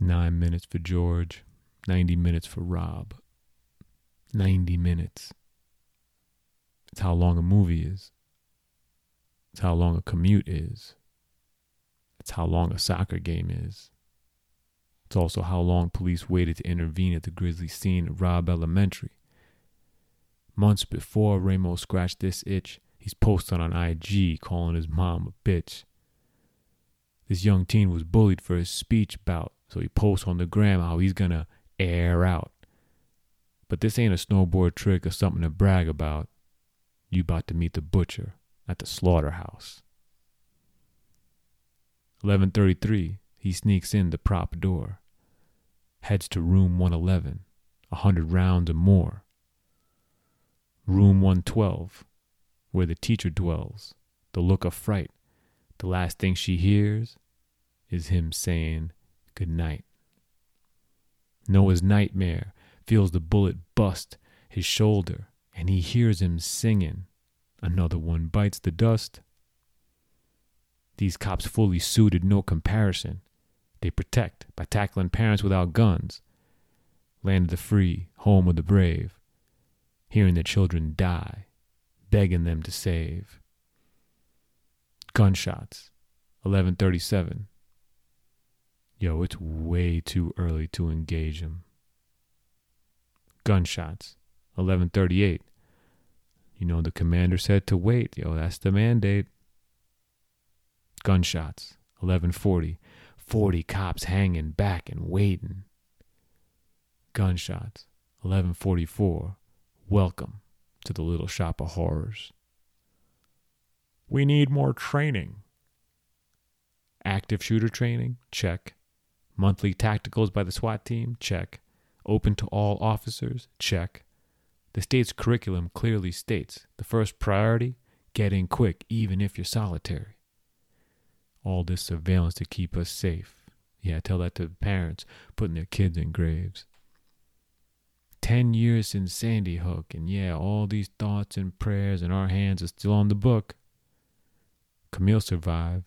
Nine minutes for George, 90 minutes for Robb. 90 minutes. It's how long a movie is. It's how long a commute is. It's how long a soccer game is. It's also how long police waited to intervene at the grisly scene at Robb Elementary. Months before Ramos scratched this itch, he's posted on IG calling his mom a bitch. This young teen was bullied for his speech bout, so he posts on the gram how he's gonna air out. But this ain't a snowboard trick or something to brag about. You about to meet the butcher at the slaughterhouse. 11:33, he sneaks in the prop door. Heads to room 111, a hundred rounds or more. Room 112, where the teacher dwells, the look of fright. The last thing she hears is him saying good night. Noah's nightmare feels the bullet bust his shoulder, and he hears him singing. Another one bites the dust. These cops fully suited, no comparison. They protect by tackling parents without guns. Land of the free, home of the brave. Hearing their children die, begging them to save. Gunshots, 1137. Yo, it's way too early to engage them. Gunshots, 1138. You know, the commander said to wait. Yo, that's the mandate. Gunshots, 1140. 40 cops hanging back and waiting. Gunshots, 1144. Welcome to the little shop of horrors. We need more training. Active shooter training? Check. Monthly tacticals by the SWAT team? Check. Open to all officers? Check. The state's curriculum clearly states the first priority get in quick, even if you're solitary. All this surveillance to keep us safe. Yeah, tell that to parents putting their kids in graves. 10 years since Sandy Hook, and yeah, all these thoughts and prayers in our hands are still on the book. Camille survived,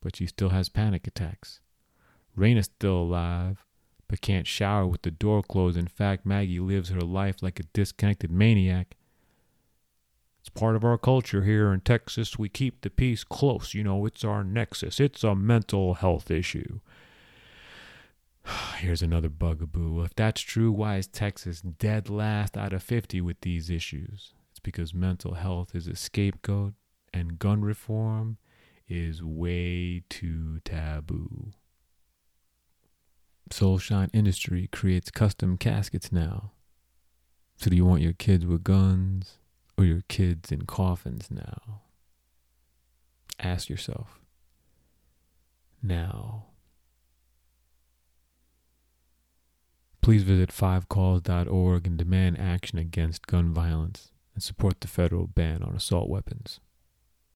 but she still has panic attacks. Raina's still alive, but can't shower with the door closed. In fact, Maggie lives her life like a disconnected maniac. It's part of our culture here in Texas. We keep the peace close. You know, it's our nexus. It's a mental health issue. Here's another bugaboo. If that's true, why is Texas dead last out of 50 with these issues? It's because mental health is a scapegoat and gun reform is way too taboo. Soulshine Industry creates custom caskets now. So, do you want your kids with guns or your kids in coffins now? Ask yourself. Now. Please visit fivecalls.org and demand action against gun violence and support the federal ban on assault weapons.